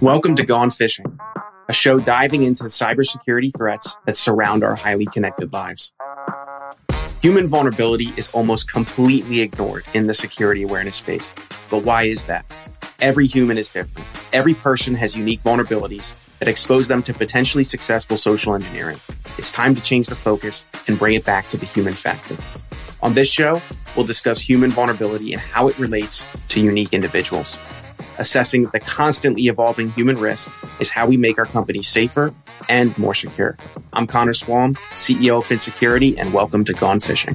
Welcome to Gone Fishing, a show diving into the cybersecurity threats that surround our highly connected lives. Human vulnerability is almost completely ignored in the security awareness space. But why is that? Every human is different. Every person has unique vulnerabilities that expose them to potentially successful social engineering. It's time to change the focus and bring it back to the human factor. On this show, we'll discuss human vulnerability and how it relates to unique individuals. Assessing the constantly evolving human risk is how we make our company safer and more secure. I'm Connor Swalm, CEO of Phin Security, and welcome to Gone Fishing.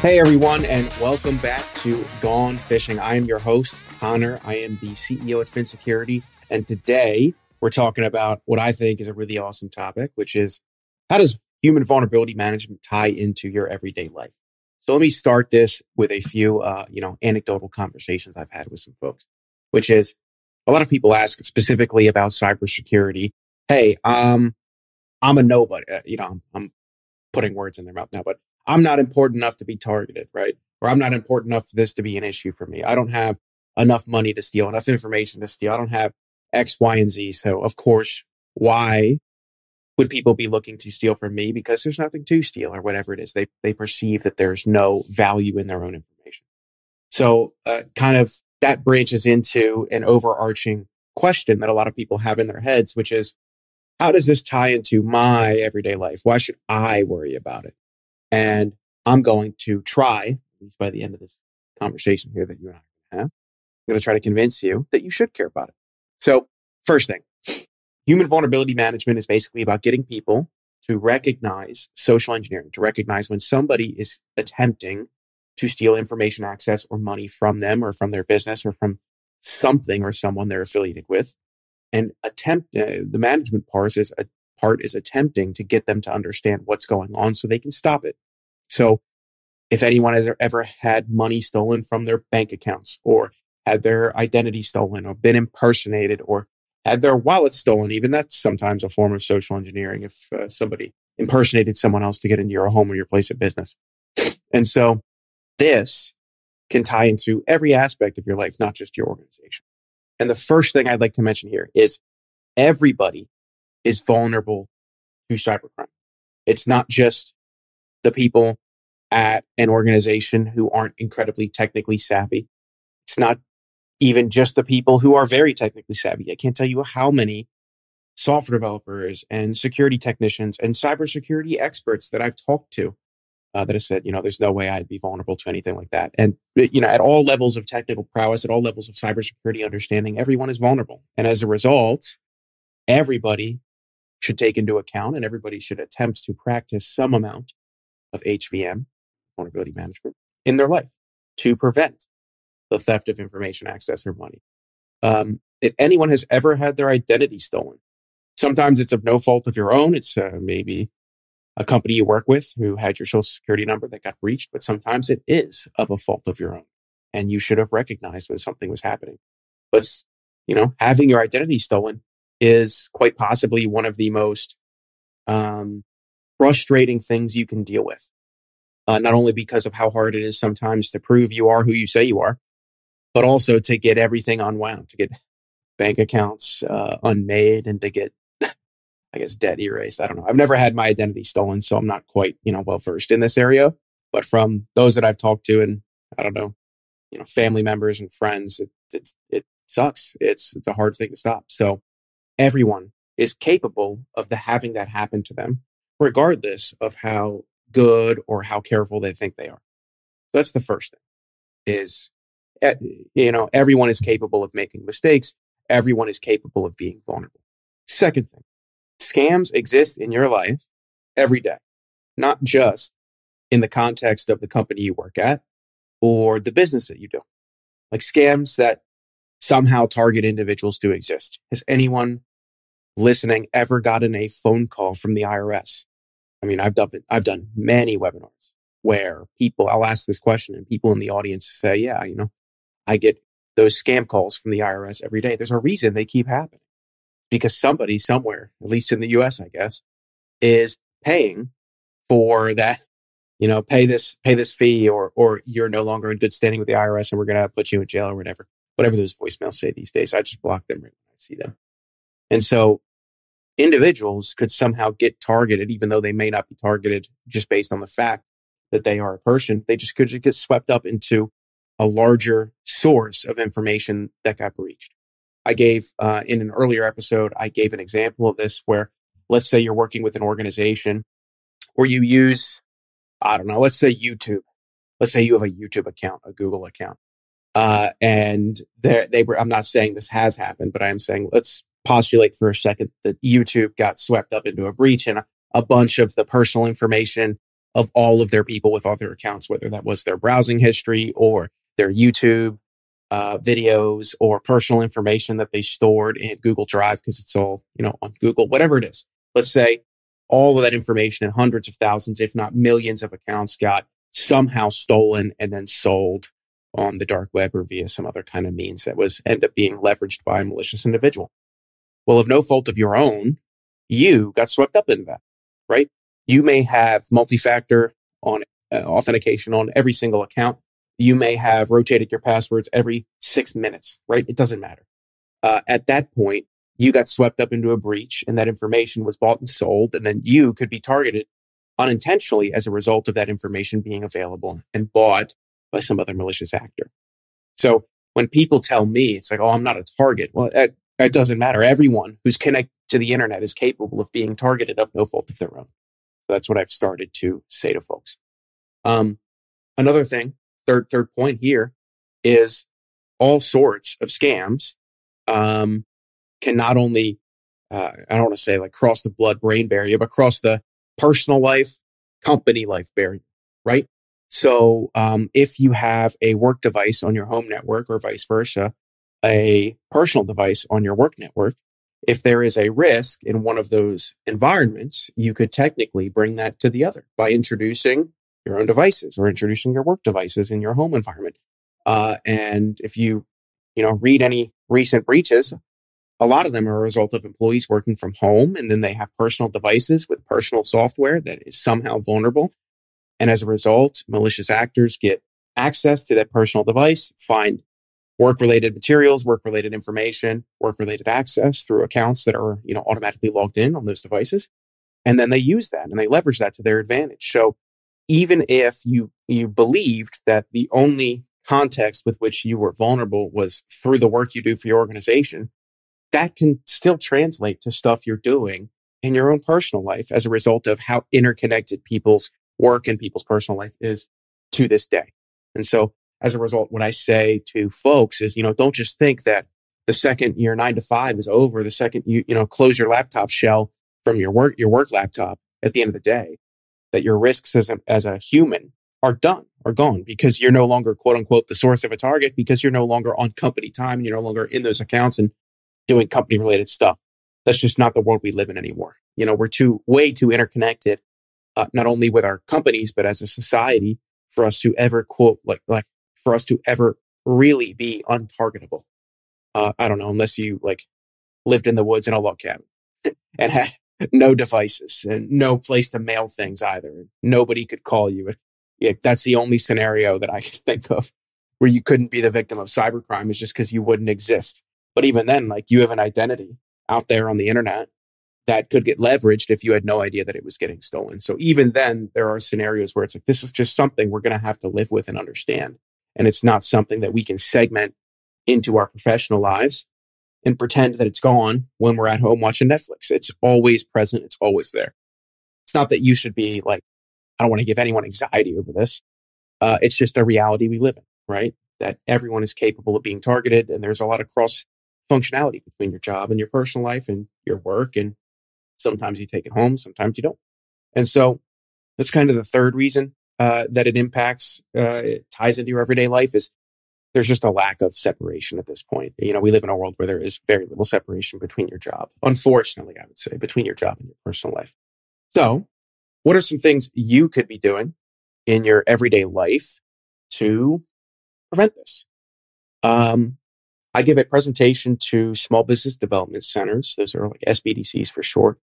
Hey everyone, and welcome back to Gone Fishing. I am your host, Connor. I am the CEO at Phin Security, and today we're talking about what I think is a really awesome topic, which is how does human vulnerability management tie into your everyday life? So let me start this with a few, uh, you know, anecdotal conversations I've had with some folks, which is a lot of people ask specifically about cybersecurity. Hey, um, I'm a nobody. Uh, you know, I'm, I'm putting words in their mouth now, but I'm not important enough to be targeted, right? Or I'm not important enough for this to be an issue for me. I don't have enough money to steal, enough information to steal. I don't have X, Y, and Z. So of course, why would people be looking to steal from me? Because there's nothing to steal or whatever it is. They, they perceive that there's no value in their own information. So uh, kind of that branches into an overarching question that a lot of people have in their heads, which is, how does this tie into my everyday life? Why should I worry about it? And I'm going to try, at least by the end of this conversation here that you and I have, I'm going to try to convince you that you should care about it. So first thing, human vulnerability management is basically about getting people to recognize social engineering, to recognize when somebody is attempting to steal information access or money from them or from their business or from something or someone they're affiliated with and attempt uh, the management part is a part is attempting to get them to understand what's going on so they can stop it. So if anyone has ever had money stolen from their bank accounts or had their identity stolen or been impersonated or had their wallet stolen. Even that's sometimes a form of social engineering if uh, somebody impersonated someone else to get into your home or your place of business. And so this can tie into every aspect of your life, not just your organization. And the first thing I'd like to mention here is everybody is vulnerable to cybercrime. It's not just the people at an organization who aren't incredibly technically savvy. It's not even just the people who are very technically savvy. I can't tell you how many software developers and security technicians and cybersecurity experts that I've talked to uh, that have said, you know, there's no way I'd be vulnerable to anything like that. And, you know, at all levels of technical prowess, at all levels of cybersecurity understanding, everyone is vulnerable. And as a result, everybody should take into account and everybody should attempt to practice some amount of HVM, vulnerability management, in their life to prevent the theft of information, access, or money. Um, if anyone has ever had their identity stolen, sometimes it's of no fault of your own. It's uh, maybe a company you work with who had your social security number that got breached, but sometimes it is of a fault of your own. And you should have recognized when something was happening. But, you know, having your identity stolen is quite possibly one of the most um, frustrating things you can deal with. Uh, not only because of how hard it is sometimes to prove you are who you say you are, but also to get everything unwound, to get bank accounts uh, unmade and to get, I guess, debt erased. I don't know. I've never had my identity stolen, so I'm not quite, you know, well versed in this area. But from those that I've talked to and I don't know, you know, family members and friends, it, it, it sucks. It's, it's a hard thing to stop. So everyone is capable of the having that happen to them, regardless of how good or how careful they think they are. That's the first thing is Eh, you know, everyone is capable of making mistakes. Everyone is capable of being vulnerable. Second thing, scams exist in your life every day, not just in the context of the company you work at or the business that you do. Like scams that somehow target individuals do exist. Has anyone listening ever gotten a phone call from the IRS? I mean, I've done, I've done many webinars where people, I'll ask this question and people in the audience say, yeah, you know, I get those scam calls from the IRS every day. There's a reason they keep happening because somebody somewhere, at least in the US, I guess, is paying for that, you know, pay this, pay this fee or, or you're no longer in good standing with the IRS and we're going to put you in jail or whatever, whatever those voicemails say these days. I just block them right when I see them. And so individuals could somehow get targeted, even though they may not be targeted just based on the fact that they are a person. They just could get swept up into a larger source of information that got breached. I gave uh, in an earlier episode, I gave an example of this where let's say you're working with an organization where you use, I don't know, let's say YouTube. Let's say you have a YouTube account, a Google account. Uh, and they were, I'm not saying this has happened, but I am saying let's postulate for a second that YouTube got swept up into a breach and a, bunch of the personal information of all of their people with other accounts, whether that was their browsing history or their YouTube uh, videos or personal information that they stored in Google Drive because it's all, you know, on Google, whatever it is. Let's say all of that information and hundreds of thousands, if not millions of accounts got somehow stolen and then sold on the dark web or via some other kind of means that was end up being leveraged by a malicious individual. Well, of no fault of your own, you got swept up into that, right? You may have multi-factor on uh, authentication on every single account you may have rotated your passwords every six minutes, right? It doesn't matter. Uh, at that point, you got swept up into a breach and that information was bought and sold. And then you could be targeted unintentionally as a result of that information being available and bought by some other malicious actor. So when people tell me it's like, oh, I'm not a target. Well, it, doesn't matter. Everyone who's connected to the internet is capable of being targeted of no fault of their own. So that's what I've started to say to folks. Um, another thing third third point here is all sorts of scams um, can not only uh, I don't want to say like cross the blood brain barrier, but cross the personal life, company life barrier, right? So um, if you have a work device on your home network or vice versa, a personal device on your work network, if there is a risk in one of those environments, you could technically bring that to the other by introducing your own devices or introducing your work devices in your home environment. Uh, and if you, you know, read any recent breaches, a lot of them are a result of employees working from home and then they have personal devices with personal software that is somehow vulnerable. And as a result, malicious actors get access to that personal device, find work related materials, work related information, work related access through accounts that are, you know, automatically logged in on those devices. And then they use that and they leverage that to their advantage. So even if you, you believed that the only context with which you were vulnerable was through the work you do for your organization, that can still translate to stuff you're doing in your own personal life as a result of how interconnected people's work and people's personal life is to this day. And so as a result, what I say to folks is, you know, don't just think that the second your nine to five is over, the second you, you know, close your laptop shell from your work, your work laptop at the end of the day that your risks as a, as a human are done, are gone because you're no longer quote unquote the source of a target because you're no longer on company time and you're no longer in those accounts and doing company related stuff. That's just not the world we live in anymore. You know, we're too, way too interconnected, uh, not only with our companies, but as a society for us to ever quote, like, like for us to ever really be untargetable. Uh, I don't know, unless you like lived in the woods in a log cabin and had no devices and no place to mail things either. Nobody could call you. That's the only scenario that I can think of where you couldn't be the victim of cybercrime is just because you wouldn't exist. But even then, like you have an identity out there on the internet that could get leveraged if you had no idea that it was getting stolen. So even then, there are scenarios where it's like, this is just something we're going to have to live with and understand. And it's not something that we can segment into our professional lives and pretend that it's gone when we're at home watching Netflix. It's always present. It's always there. It's not that you should be like, I don't want to give anyone anxiety over this. Uh, it's just a reality we live in, right? That everyone is capable of being targeted and there's a lot of cross functionality between your job and your personal life and your work. And sometimes you take it home, sometimes you don't. And so that's kind of the third reason uh, that it impacts, uh, it ties into your everyday life is there's just a lack of separation at this point. You know, we live in a world where there is very little separation between your job. Unfortunately, I would say between your job and your personal life. So what are some things you could be doing in your everyday life to prevent this? Um, I give a presentation to small business development centers. Those are like SBDCs for short.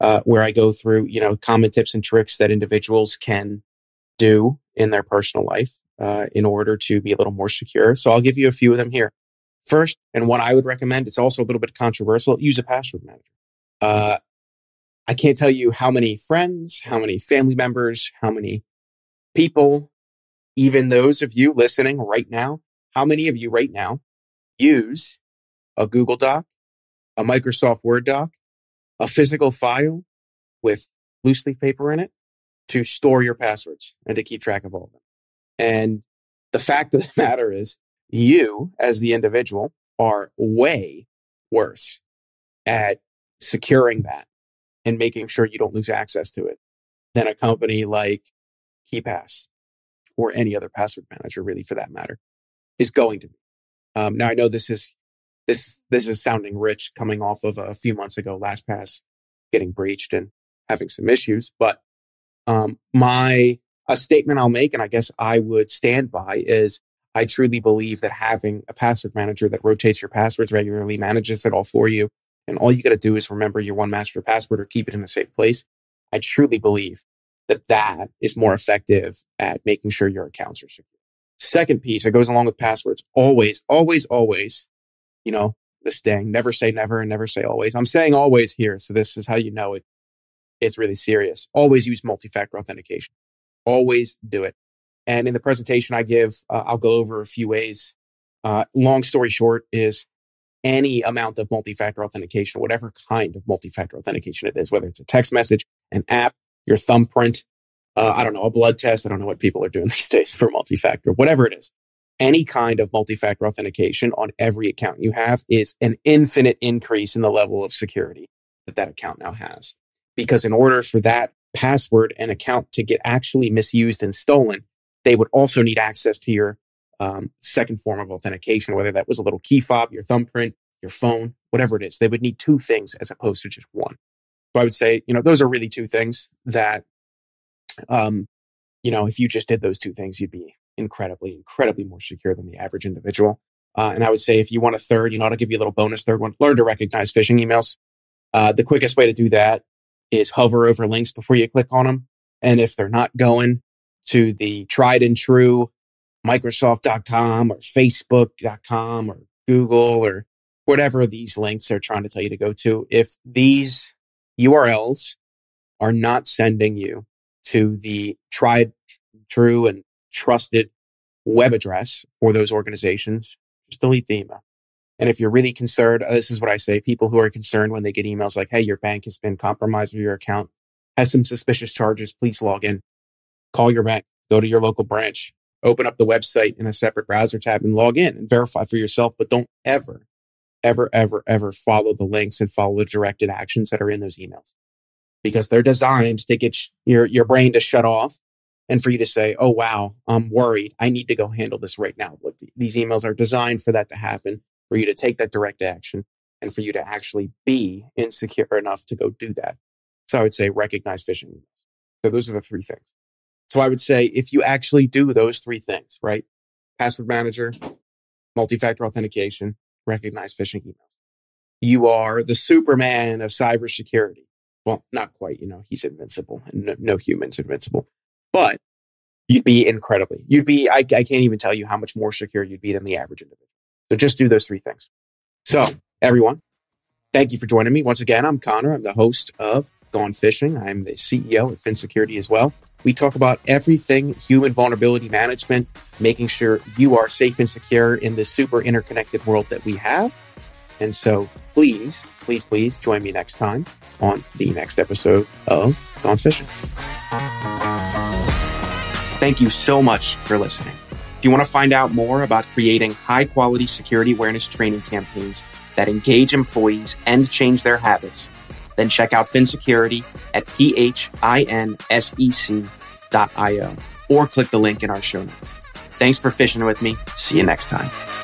uh, where I go through, you know, common tips and tricks that individuals can do in their personal life uh, in order to be a little more secure. So I'll give you a few of them here. First, and what I would recommend, it's also a little bit controversial, use a password manager. Uh, I can't tell you how many friends, how many family members, how many people, even those of you listening right now, how many of you right now use a Google Doc, a Microsoft Word doc, a physical file with loose leaf paper in it to store your passwords and to keep track of all of them. And the fact of the matter is, you as the individual are way worse at securing that and making sure you don't lose access to it than a company like KeePass or any other password manager, really, for that matter, is going to be. Um, now, I know this is this this is sounding rich coming off of a few months ago, LastPass getting breached and having some issues, but um, my a statement I'll make, and I guess I would stand by, is I truly believe that having a password manager that rotates your passwords regularly, manages it all for you, and all you got to do is remember your one master password or keep it in a safe place. I truly believe that that is more effective at making sure your accounts are secure. Second piece that goes along with passwords, always, always, always, you know, the staying, never say never and never say always. I'm saying always here. So this is how you know it. It's really serious. Always use multi-factor authentication. Always do it. And in the presentation I give, uh, I'll go over a few ways. Uh, long story short is any amount of multi-factor authentication, whatever kind of multi-factor authentication it is, whether it's a text message, an app, your thumbprint, uh, I don't know, a blood test. I don't know what people are doing these days for multi-factor, whatever it is. Any kind of multi-factor authentication on every account you have is an infinite increase in the level of security that that account now has. Because in order for that password and account to get actually misused and stolen, they would also need access to your um, second form of authentication, whether that was a little key fob, your thumbprint, your phone, whatever it is. They would need two things as opposed to just one. So I would say, you know, those are really two things that, um, you know, if you just did those two things, you'd be incredibly, incredibly more secure than the average individual. Uh, and I would say if you want a third, you know, I'll give you a little bonus third one. Learn to recognize phishing emails. Uh, the quickest way to do that is hover over links before you click on them. And if they're not going to the tried and true Microsoft.com or Facebook.com or Google or whatever these links are trying to tell you to go to, if these URLs are not sending you to the tried, true, and trusted web address for those organizations, just delete the email. And if you're really concerned, uh, this is what I say people who are concerned when they get emails like, hey, your bank has been compromised or your account has some suspicious charges, please log in. Call your bank, go to your local branch, open up the website in a separate browser tab and log in and verify for yourself. But don't ever, ever, ever, ever follow the links and follow the directed actions that are in those emails because they're designed to get your, your brain to shut off and for you to say, oh, wow, I'm worried. I need to go handle this right now. Look, these emails are designed for that to happen for you to take that direct action and for you to actually be insecure enough to go do that. So I would say recognize phishing emails. So those are the three things. So I would say if you actually do those three things, right? Password manager, multi-factor authentication, recognize phishing emails. You are the Superman of cybersecurity. Well, not quite, you know, he's invincible and no, no human's invincible, but you'd be incredibly, you'd be, I, I can't even tell you how much more secure you'd be than the average individual. So just do those three things. So, everyone, thank you for joining me. Once again, I'm Connor. I'm the host of Gone Fishing. I'm the CEO of Phin Security as well. We talk about everything human vulnerability management, making sure you are safe and secure in this super interconnected world that we have. And so please, please, please join me next time on the next episode of Gone Fishing. Thank you so much for listening. If you want to find out more about creating high quality security awareness training campaigns that engage employees and change their habits, then check out Phin Security at phinsec.io or click the link in our show notes. Thanks for fishing with me. See you next time.